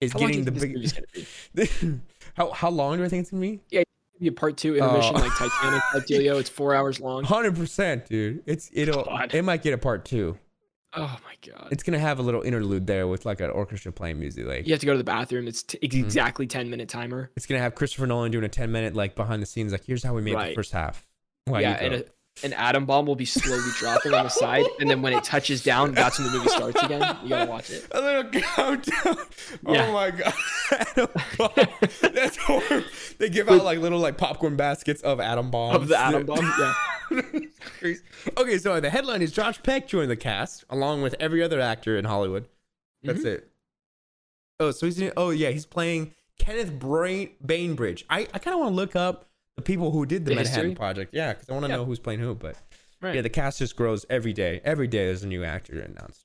is how long do you getting the big. movie's gonna be? how how long do I think it's gonna be? Yeah, be a part two intermission Oh. like Titanic type dealio. It's four hours long. Hundred percent, dude. It's it'll God. it might get a part two. Oh my god. It's gonna have a little interlude there with like an orchestra playing music. Like You have to go to the bathroom. It's t- Mm-hmm. exactly 10 minute timer. it's gonna have Christopher Nolan doing a ten minute like behind the scenes. Like here's how we made the first half. Wow, yeah, and a, an atom bomb will be slowly dropping on the side, and then when it touches down, that's when the movie starts again. You gotta watch it. A little countdown. Yeah. Oh my god. Atom bomb. That's horrible. They give out like little like popcorn baskets of atom bombs. Of the atom bomb, yeah. okay, so the headline is Josh Peck joined the cast along with every other actor in Hollywood. That's Mm-hmm. it. Oh, so he's in, oh yeah, he's playing Kenneth Brain Bainbridge. I, I kind of want to look up the people who did the, The Manhattan history? Project. Yeah, because I want to Yeah. know who's playing who. But Right. yeah, the cast just grows every day. Every day there's a new actor announced.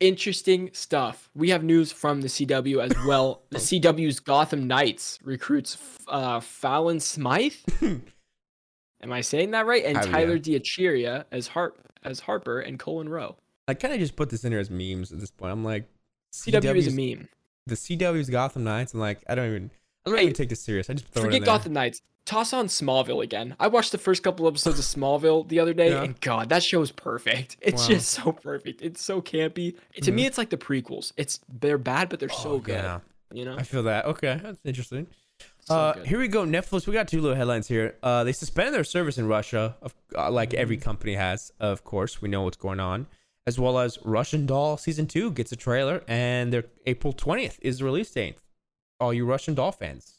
Interesting stuff. We have news from the CW as well. the CW's Gotham Knights recruits uh, Fallon Smythe. Am I saying that right? And Oh, yeah. Tyler DiChiara as Harp as Harper and Colin Rowe. I kind of just put this in here as memes at this point. I'm like, CW is a meme. the CW's Gotham Knights. I'm like, I don't even, I don't Hey, even take this serious. I just throw it in Forget. Gotham Knights. Toss on Smallville again. I watched the first couple episodes of Smallville the other day, Yeah. and God, that show is perfect. It's Wow. just so perfect. It's so campy. To me, it's like the prequels. It's they're bad, but they're so Oh, good. yeah. You know, I feel that. Okay, that's interesting. So uh, here we go. Netflix. We got two little headlines here. Uh, they suspended their service in Russia, of, uh, like every Mm-hmm. company has. Of course, we know what's going on. As well as Russian Doll season two gets a trailer, and their April twentieth is the release date. All you Russian Doll fans.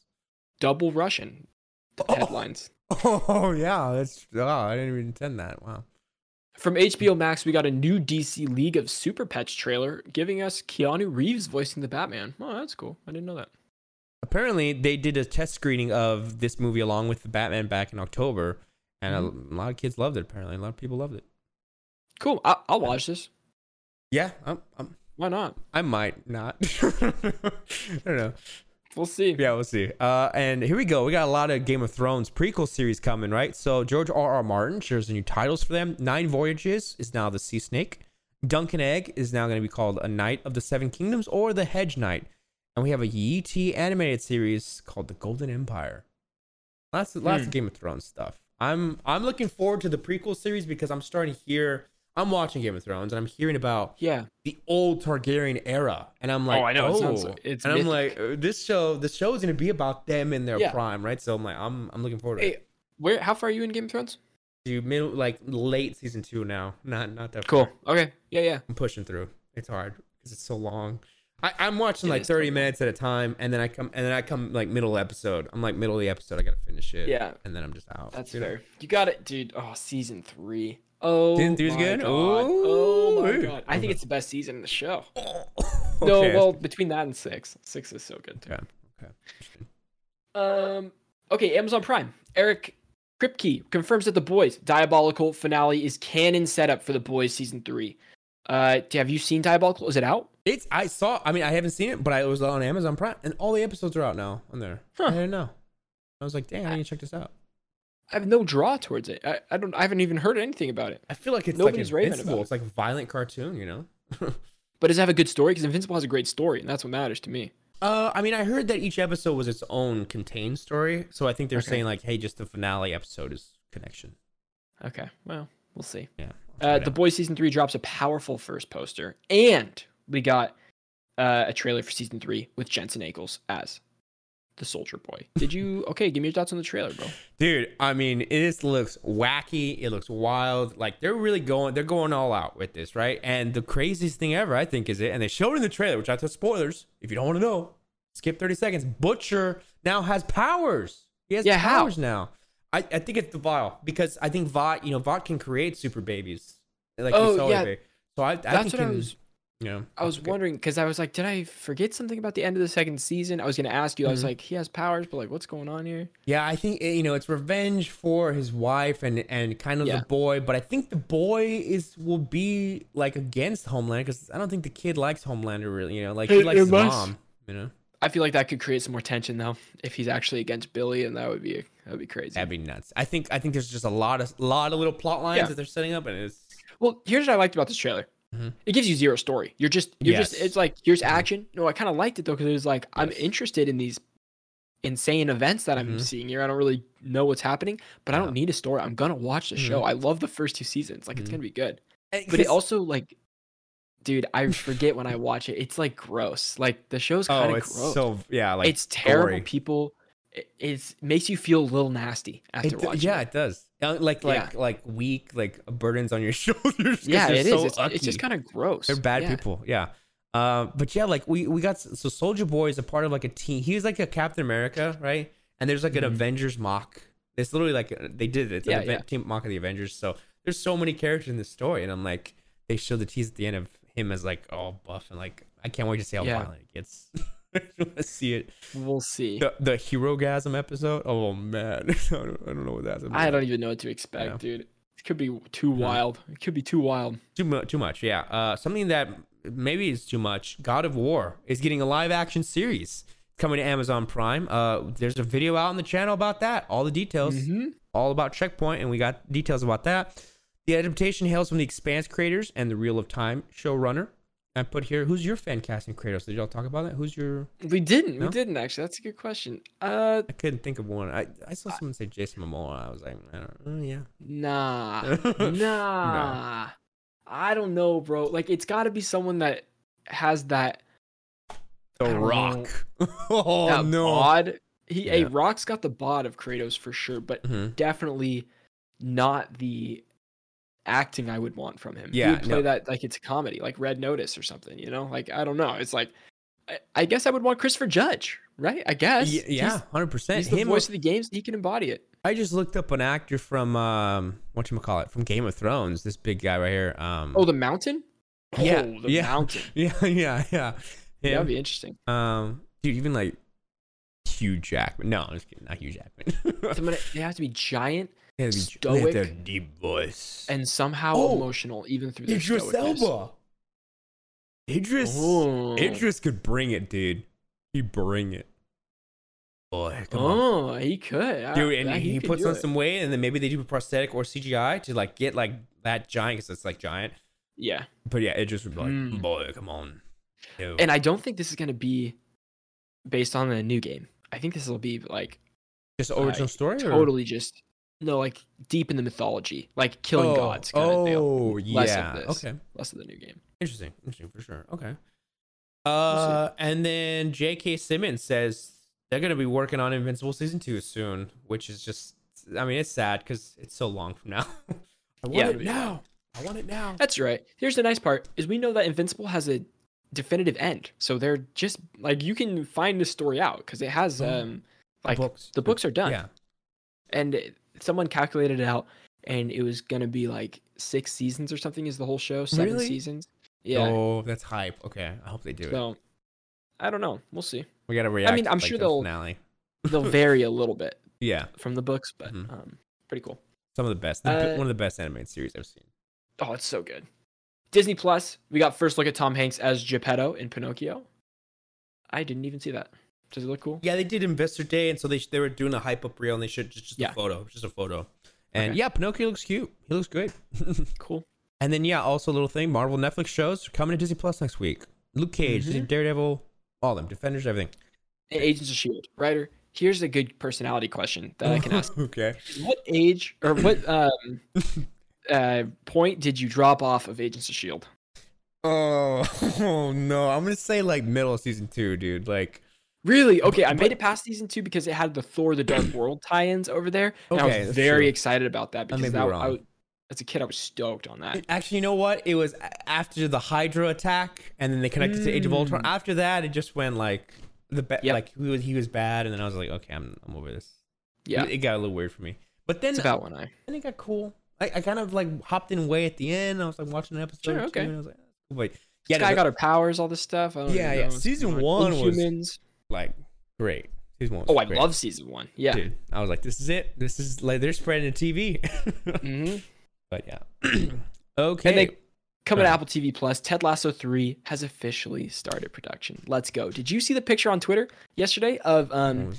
double Russian Oh. headlines. Oh yeah, that's. Oh, I didn't even intend that. Wow. From HBO Max, we got a new DC League of Super Pets trailer, giving us Keanu Reeves voicing the Batman. Oh, that's cool. I didn't know that. Apparently, they did a test screening of this movie along with the Batman back in October, and a, a lot of kids loved it. Apparently, a lot of people loved it. Cool. I- I'll watch this. Yeah, I'm, I'm, Why not? I might not. I don't know. We'll see. Yeah, we'll see. Uh, and here we go. We got a lot of Game of Thrones prequel series coming, right? So George R. R. Martin shares the new titles for them. Nine Voyages is now the Sea Snake. Dunk and Egg is now going to be called A Knight of the Seven Kingdoms or the Hedge Knight. And we have a Yi Ti animated series called The Golden Empire. Lots of, lots Hmm. of Game of Thrones stuff. I'm I'm looking forward to the prequel series because I'm starting to hear. I'm watching Game of Thrones and I'm hearing about Yeah. the old Targaryen era, and I'm like, Oh, I know, it Oh, sounds like- it's and I'm like, uh, this show, this show is gonna be about them in their Yeah. prime, right? So I'm like, I'm, I'm looking forward to Hey, it. where? How far are you in Game of Thrones? To middle, like late season two now, not, not that Cool. far. Okay. Yeah, yeah. I'm pushing through. It's hard because it's so long. I, I'm watching It like 30 so long. minutes at a time, and then I come, and then I come like middle episode. I'm like middle of the episode, I gotta finish it. Yeah. and then I'm just out. That's you know? fair. You got it, dude. Oh, season three. Oh, Season three's good? God. Oh my god. I think it's the best season in the show. Okay, No, well, between that and six, six is so good. Too. okay, okay. Um. Okay, Amazon Prime. Eric Kripke confirms that the Boys Diabolical finale is canon setup for the Boys season three. Uh, have you seen Diabolical? Is it out? It's I saw. I mean, I haven't seen it, but I it was on Amazon Prime, and all the episodes are out now on there. Huh. I didn't know. I was like, dang, I need to check this out. I have no draw towards it. I, I don't. I haven't even heard anything about it. I feel like it's Nobody's like raving Invincible. about it. It's like a violent cartoon, you know. But does it have a good story? Because Invincible has a great story, and that's what matters to me. uh, I mean, I heard that each episode was its own contained story, so I think they're Okay. saying like, hey, just the finale episode is connection. Okay, well, we'll see. Yeah. Uh, the. Boys season three drops a powerful first poster, and we got uh, a trailer for season three with Jensen Ackles as the Soldier Boy. Did you? Okay, give me your thoughts on the trailer, bro. Dude, I mean, it just looks wacky. It looks wild. Like they're really going, they're going all out with this, right? And the craziest thing ever, I think, is it. And they showed in the trailer, which I took spoilers. If you don't want to know, skip thirty seconds. Butcher now has powers. He has Yeah, how? powers now. I, I think it's the vial because I think Vought, you know, Vought can create super babies. Like Oh, yeah. So I, I That's think what I was. You know, I was okay. wondering because I was like, did I forget something about the end of the second season? I was gonna ask you. I was Mhm. like, he has powers, but like, what's going on here? Yeah, I think eh, you know it's revenge for his wife and and kind of Yeah. the boy, but I think the boy is will be like against Homelander because I don't think the kid likes Homelander really. You know, like he It- likes it his must- mom. You know, I feel like that could create some more tension though, if he's actually against Billy, and that would be that would be crazy. that'd be nuts. I think I think there's just a lot of lot of little plot lines Yeah. that they're setting up, and it's Well, here's what I liked about this trailer. Mhm. It gives you zero story. You're just you're just it's like here's action. No, I kind of liked it though because it was like I'm interested in these insane events that I'm Mhm. seeing here. I don't really know what's happening, but I don't need a story. I'm gonna watch the show. I love the first two seasons. Like it's gonna be good. But it also like, dude, I forget when I watch it. It's like gross. Like the show's kind oh, of it's gross. so yeah, like it's terrible. People, it, it's makes you feel a little nasty after It, watching. yeah, it. it does. Uh, Like Yeah. like like weak, like burdens on your shoulders yeah, it is. it's, it's just kind of gross. They're bad Yeah. people. Yeah. Uh, but yeah, like we we got so Soldier Boy is a part of like a team. He's like a Captain America, right? And there's like an Mhm. Avengers mock. It's literally like uh, they did it. It's Yeah, an event, yeah. team mock of the Avengers. So there's so many characters in this story, and I'm like, they show the tease at the end of him as like all buff and like I can't wait to see how violent it gets. Want see it. We'll see. The the Herogasm episode. Oh man, I don't, I don't know what that's about. I don't even know what to expect, Yeah. dude. It could be too wild. It could be too wild. Too much. Too much. Yeah. Uh, something that maybe is too much. God of War is getting a live action series coming to Amazon Prime. Uh, there's a video out on the channel about that. All the details. Mhm. All about Checkpoint, and we got details about that. The adaptation hails from the Expanse creators and the Wheel of Time showrunner. I put here, who's your fan casting Kratos? Did y'all talk about that? Who's your? We didn't. No? We didn't actually. That's a good question. Uh, I couldn't think of one. I, I saw someone say Jason Momoa. I was like, I don't. Oh yeah. nah, nah. nah. I don't know, bro. Like, it's got to be someone that has that The I Rock. oh that no. bod. He, a Rock's got the bod of Kratos for sure, but Mhm. definitely not the acting I would want from him. Yeah, play no. that like it's a comedy, like Red Notice or something. You know, like I don't know. It's like I, I guess I would want Christopher Judge, right? I guess. Y- yeah, hundred percent. He's the Him. voice of the games. He can embody it. I just looked up an actor from um, what you call it from Game of Thrones. This big guy right here. Um, Oh, the mountain. Yeah, oh, the yeah. mountain. yeah, yeah, yeah. That'd be interesting. Um, dude, even like Hugh Jackman. No, I'm just kidding. Not Hugh Jackman. They have to be giant They have be- stoic, they have to deep voice. and somehow Oh, emotional, even through their Idris stoicness. Elba. Idris. Oh, Idris could bring it, dude. He bring it. Boy, come on. oh, he could. Dude, and yeah, he, puts on it. some weight, and then maybe they do a prosthetic or CGI to like get like that giant, because it's like giant. Yeah, But yeah, it just would be like, Mm. boy, come on. Dude. and I don't think this is gonna be based on the new game. I think this will be like just original uh, story, or? totally just no, like deep in the mythology, like killing oh, gods. Kind of deal. Oh, Less of yeah. this. Okay, Less of the new game. interesting, interesting for sure. Okay. Uh, and then J.K. Simmons says they're gonna be working on Invincible season two soon, which is just, I mean, it's sad because it's so long from now. I want Yeah, it now. I want it now. That's right. Here's the nice part: is we know that Invincible has a definitive end, so they're just like you can find the story out because it has Oh, um like books. the books are done. Yeah. and it- someone calculated it out and it was gonna be like six seasons or something is the whole show seven Really? seasons yeah Oh, that's hype. Okay, I hope they do it. so i don't know we'll see We gotta react. I mean, I'm like, sure they'll- finale. they'll vary a little bit Yeah, from the books but Mhm. um pretty cool some of the best. Uh, one of the best animated series I've seen. oh it's so good disney plus we got first look at tom hanks as geppetto in pinocchio i didn't even see that does it look cool Yeah, they did Investor Day, and so they they were doing a hype up reel, and they should just, just Yeah. a photo, just a photo. And Okay. yeah, Pinocchio looks cute. He looks great. cool and then yeah, also a little thing: Marvel Netflix shows are coming to Disney Plus next week. Luke Cage, Mhm. Daredevil, all of them, Defenders, everything. And agents of shield writer here's a good personality question that i can ask okay. what age or what um uh point did you drop off of agents of shield Oh, oh no, I'm gonna say like middle of season two, dude. Like Really? Okay, I made it past season two because it had the Thor: The Dark World tie-ins over there, and I was very true. excited about that because be that, I, was- as a kid I was stoked on that. Actually, you know what? It was after the Hydra attack, and then they connected to Age of Ultron. Mm. After that, it just went like the ba- Yep. like he was he was bad, and then I was like, okay, I'm I'm over this. Yeah, it, it got a little weird for me. But then it's about when I. then it got cool. I, I kind of like hopped in way at the end. I was like watching an episode. Sure, or two, okay. and I was like, cool, but Yeah, yeah, guy got her powers, all this stuff. I don't Yeah, even yeah, season one was- Inhumans. Like great. Season one Oh, I great. love season one. Yeah. Dude, I was like, this is it. This is like they're spreading the TV. hmm but yeah. okay. And they coming to Apple TV Plus. Ted Lasso three has officially started production. Let's go. Did you see the picture on Twitter yesterday of um?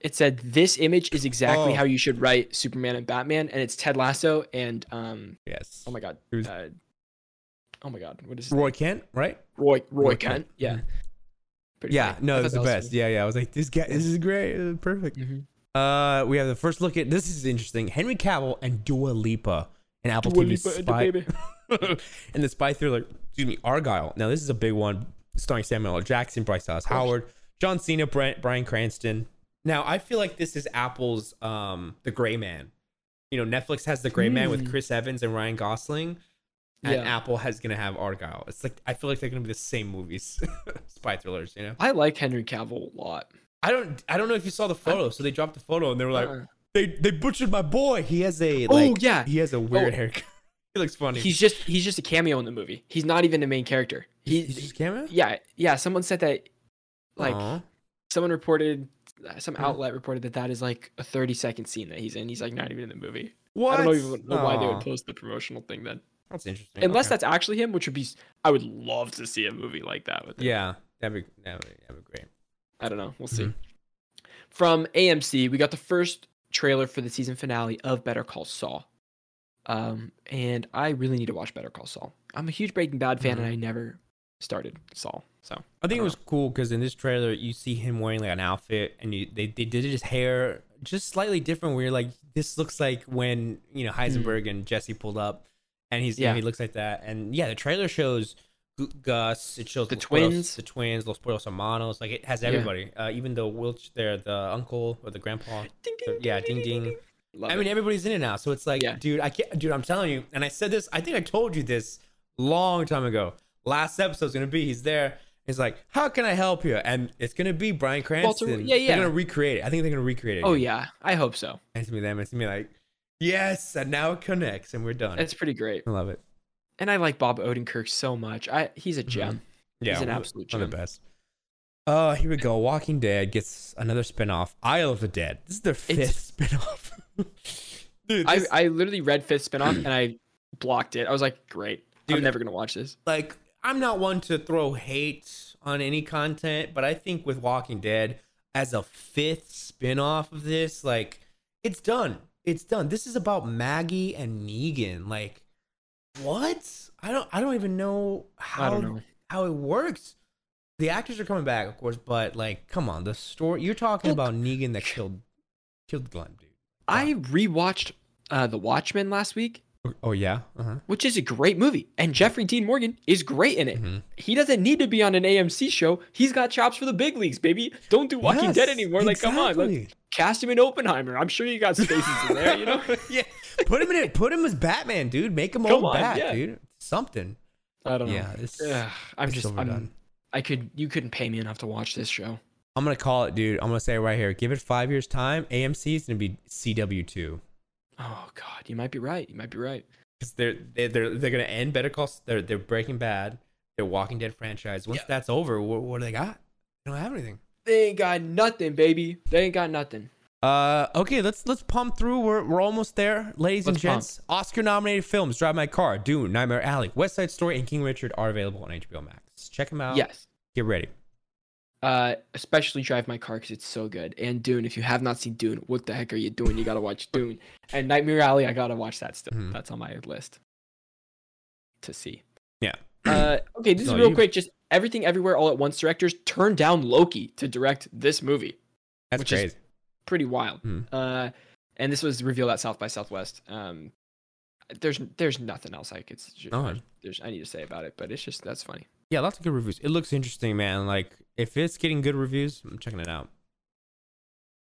It said this image is exactly Oh. how you should write Superman and Batman, and it's Ted Lasso and um. yes. Oh my god. Who's- Uh, oh my god. What is his name? Roy Kent, right? Roy Roy, Roy Kent? Kent. Yeah. Pretty Yeah, funny. no, I it was the best. Yeah, yeah. I was like, this guy, this is great. This is perfect. Mhm. Uh, we have the first look at this is interesting. Henry Cavill and Dua Lipa in Apple Dua TV Lipa and the spy and the spy thriller. Excuse me, Argylle. Now this is a big one, starring Samuel L. Jackson, Bryce Dallas. Howard, John Cena, Brent, Bryan Cranston. Now I feel like this is Apple's um The Gray Man. You know, Netflix has The Gray Man with Hmm. Chris Evans and Ryan Gosling. And Yeah. Apple has gonna have Argylle. It's like I feel like they're gonna be the same movies, spy thrillers. You know, I like Henry Cavill a lot. I don't, I don't know if you saw the photo. So they dropped the photo and they were like, Uh, they they butchered my boy. He has a oh yeah, he has a weird Oh. haircut. he looks funny. he's just he's just a cameo in the movie. He's not even the main character. He, he's just cameo. yeah yeah. Someone said that Like Aw. someone reported, some Mhm. outlet reported that that is like a 30 second scene that he's in. He's like not even in the movie. what? I don't even know why they would post the promotional thing then. That's interesting. Unless okay. that's actually him, which would be, I would love to see a movie like that with him. yeah, that'd be that'd be, that'd be great. I don't know. We'll see. Mhm. From AMC, we got the first trailer for the season finale of Better Call Saul. Um, and I really need to watch Better Call Saul. I'm a huge Breaking Bad fan, Mhm. and I never started Saul. So I think it don't was cool because in this trailer you see him wearing like an outfit, and you, they they did his hair just slightly different. Where you're like, this looks like when you know Heisenberg and Jesse pulled up, and he's yeah Yeah. he looks like that. And yeah, the trailer shows Gus. It shows The Los Pollos- twins. the twins, Los Pollos Hermanos. Like it has Yeah. everybody, uh, even the Wilch, there, the uncle or the grandpa. ding, Uh, yeah, ding, ding. Love I mean, everybody's in it now, so it's like, Yeah. dude, I can't, dude. I'm telling you, and I said this. I think I told you this long time ago. Last episode's gonna be he's there. He's like, "How can I help you?" And it's gonna be Bryan Cranston. Walter- yeah, yeah. They're gonna recreate it. I think they're gonna recreate it. oh yeah, I hope so. And it's gonna be them. It's gonna be like, yes, and now it connects, and we're done. It's pretty great, I love it. and I like Bob Odenkirk so much. I he's a gem. Yeah, He's an one absolute one of gem. the best. Uh, here we go. Walking Dead gets another spinoff. Isle of the Dead. This is their fifth It's- spinoff. Dude, I this- I literally read fifth spinoff and I blocked it. I was like, great. Dude, I'm never gonna watch this. like I'm not one to throw hate on any content, but I think with Walking Dead as a fifth spin-off of this, like it's done. It's done. This is about Maggie and Negan. Like what? I don't I don't even know how know. how it works. The actors are coming back, of course, but like come on, the story you're talking about Negan that killed killed Glenn, dude. I rewatched uh, The Watchmen last week, Oh yeah? Uh-huh. which is a great movie, and Jeffrey Dean Morgan is great in it. Mhm. He doesn't need to be on an AMC show. He's got chops for the big leagues, baby. Don't do Walking Yes, Dead anymore. Like, come on, let's cast him in Oppenheimer. I'm sure you got spaces in there. You know. yeah. Put him in it. Put him as Batman, dude. Make him Come old on, Bat, yeah. dude. Something. I don't know. Yeah, this- Ugh, I'm just. I'm, I could. You couldn't pay me enough to watch this show. I'm gonna call it, dude. I'm gonna say it right here. Give it five years time. AMC is gonna be CW two Oh God, you might be right. You might be right. because they're they're they're, they're gonna end Better Call. They're they're Breaking Bad. They're Walking Dead franchise. Once Yeah. that's over, what, what do they got? They don't have anything. They ain't got nothing, baby. They ain't got nothing. Uh, okay, let's let's pump through. We're we're almost there, ladies and Let's pump. gents. Oscar nominated films: Drive My Car, Dune, Nightmare Alley, West Side Story, and King Richard are available on HBO Max. Check them out. Yes. Get ready. Uh, especially drive my car because it's so good. And Dune, if you have not seen Dune, what the heck are you doing? You gotta watch Dune. And Nightmare Alley, I gotta watch that still. Mhm. That's on my list to see. Yeah. Uh, okay, this No, is real you- quick. Just everything, everywhere, all at once. Directors turned down Loki to direct this movie. That's Which is- crazy. Pretty wild. Mhm. Uh, and this was revealed at South by Southwest. Um, there's there's nothing else I could. Just, Oh. there's I need to say about it, but it's just that's funny. Yeah, lots of good reviews. It looks interesting, man. Like if it's getting good reviews, I'm checking it out.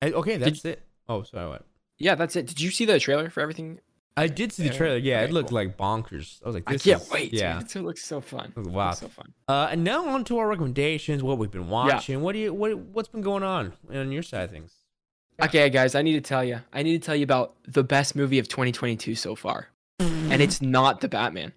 Okay, that's it. Oh, sorry, what? Yeah, that's it. Did you see the trailer for everything? I did see the trailer. Yeah, it looked cool. like bonkers. I was like, I can't is- wait. Yeah. dude. it looks so fun. It Wow. looks so fun. Uh, and now on to our recommendations. What we've been watching. What do you what what's been going on on your side of things? Yeah. Okay, guys, I need to tell you. I need to tell you about the best movie of 2022 so far, and it's not the Batman.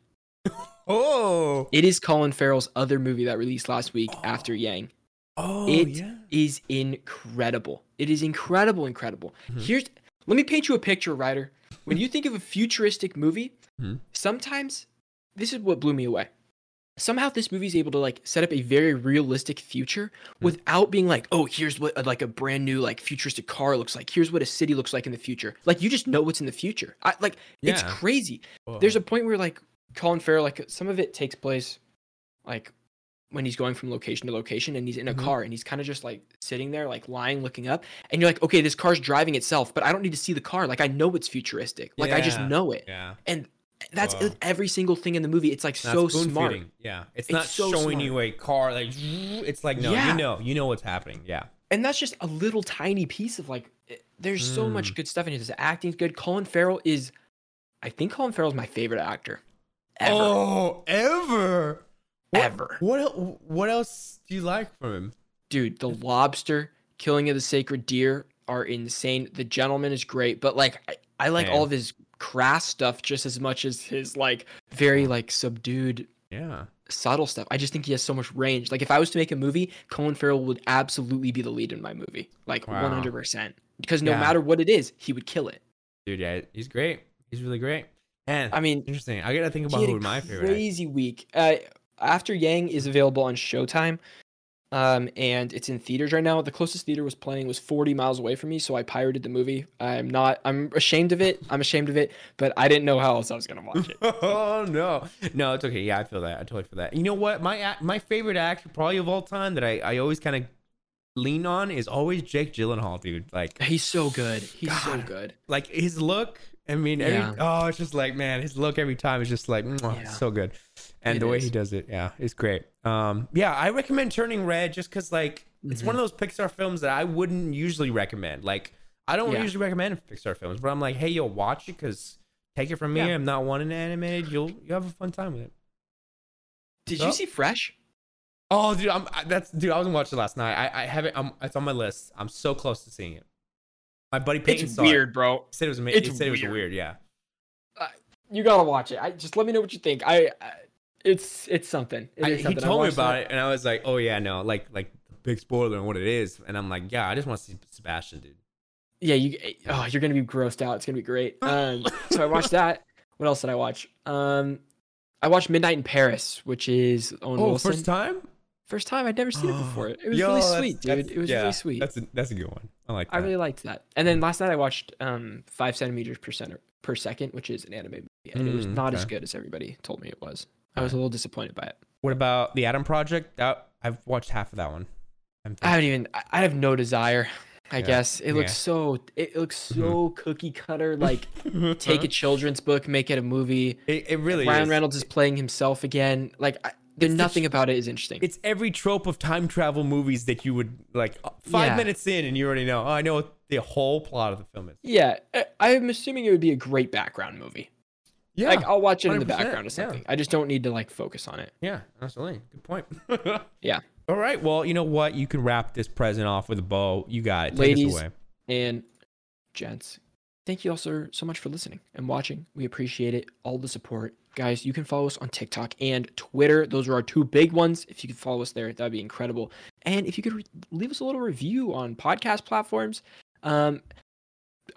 Oh, It is Colin Farrell's other movie that released last week after Yang. oh It yeah. is incredible. It is incredible, incredible. Mhm. Here's let me paint you a picture, Ryder. When you think of a futuristic movie, Mhm. sometimes this is what blew me away. Somehow this movie is able to like set up a very realistic future Hmm. without being like, oh, here's what uh, like a brand new like futuristic car looks like. Here's what a city looks like in the future. Like you just know what's in the future. I, like it's crazy. Whoa. There's a point where like Colin Farrell, like some of it takes place like when he's going from location to location and he's in a Mhm. car and he's kind of just like sitting there, like lying, looking up, and you're like, okay, this car's driving itself, but I don't need to see the car. Like I know it's futuristic. Like I just know it. yeah. And that's Wow. every single thing in the movie. It's like Not so smart. feeding. Yeah, it's, It's not so showing smart. you a car like it's like no, Yeah. you know, you know what's happening. Yeah. And that's just a little tiny piece of like it- there's so Mm. much good stuff in it. The acting's good. Colin Farrell is I think Colin Farrell's my favorite actor. Ever. Oh, ever. What, Ever. What what else do you like from him? dude, the lobster, killing of the sacred deer are insane. The gentleman is great, but like I, I like Man. all of his crass stuff just as much as his like very like subdued Yeah. subtle stuff. I just think he has so much range. Like if I was to make a movie, Colin Farrell would absolutely be the lead in my movie, like Wow. one hundred percent. Because no Yeah. matter what it is, he would kill it. Dude, yeah, he's great. He's really great. And I mean, interesting. I gotta think about who my favorite. crazy week. Uh, After Yang is available on Showtime, um, and it's in theaters right now. The closest theater was playing was 40 miles away from me, so I pirated the movie. I'm not. I'm ashamed of it. I'm ashamed of it, but I didn't know how else I was gonna watch it. oh no, no, it's okay. Yeah, I feel that. I totally feel that. You know what? My my favorite actor, probably of all time, that I I always kind of lean on is always Jake Gyllenhaal, dude. Like He's so good. He's so good. like his look. I mean, every, Yeah. oh, it's just like man, his look every time is just like Yeah. so good, and It the way is. he does it, yeah, is great. Um, yeah, I recommend Turning Red just because like it's Mm-hmm. one of those Pixar films that I wouldn't usually recommend. Like I don't Yeah. usually recommend Pixar films, but I'm like, hey, yo, watch it because take it from me. I'm not wanting animated. You'll you have a fun time with it. Did Oh. you see Fresh? Oh, dude, I'm I- that's dude. I was gonna last night. I I haven't. I'm, it's on my list. I'm so close to seeing it. My buddy Peyton It's saw weird, it. bro. He said it was amazing. It's He said it was weird. weird. Yeah. You gotta watch it. I just let me know what you think. I, I it's it's something. It I, is he something. I told me about that. it, and I was like, oh yeah, no, like like big spoiler and what it is, and I'm like, yeah, I just want to see Sebastian, dude. Yeah, you. Oh, you're gonna be grossed out. It's gonna be great. Um, so I watched that. What else did I watch? Um, I watched Midnight in Paris, which is Owen Oh, Wilson. first time. First time. I'd never seen it before. It was Yo, really sweet, dude. It was yeah, really sweet. That's a, that's a good one. I like that. I really liked that. And then last night I watched um five centimeters per center per second, which is an anime movie, and it was Mm, not as good as everybody told me it was. I was a little disappointed by it. What about the Adam Project? That I've watched half of that one. I'm I haven't even. I- have no desire. I Yeah, guess it looks yeah. so. It looks Mm-hmm. so cookie cutter. Like take a children's book, make it a movie. It, it really Ryan is. Reynolds is playing himself again. Like I, there's It's the nothing about it is interesting. It's every trope of time travel movies that you would like uh, five Yeah. minutes in, and you already know. Oh, I know what the whole plot of the film is. yeah, I- I'm assuming it would be a great background movie. Yeah, Like I'll watch it in the background or yeah. something. I just don't need to like focus on it. Yeah, absolutely. Good point. Yeah. All right. Well, you know what? You can wrap this present off with a bow. You got it. Take Ladies, away. And gents, thank you all so, so much for listening and watching. We appreciate it. All the support. Guys, you can follow us on TikTok and Twitter. Those are our two big ones. If you could follow us there, that'd be incredible. And if you could re- leave us a little review on podcast platforms. Um,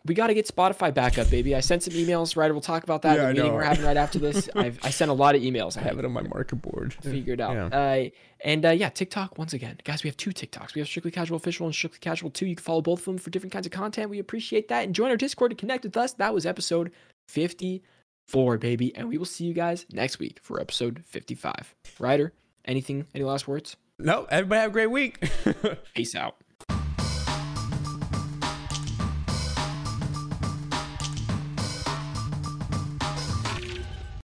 we got to get Spotify back up, baby. I sent some emails. Right, we'll talk about that Yeah, in the meeting we're having right after this. I've, I sent a lot of emails. I have it on my marker board. figured out. Yeah. Uh, and uh, yeah, TikTok once again, guys. We have two TikToks. We have Strictly Casual Official and Strictly Casual Two. You can follow both of them for different kinds of content. We appreciate that. And join our Discord to connect with us. That was episode fifty-four, baby. And we will see you guys next week for episode fifty-five. Ryder, anything? Any last words? No, everybody have a great week. Peace out.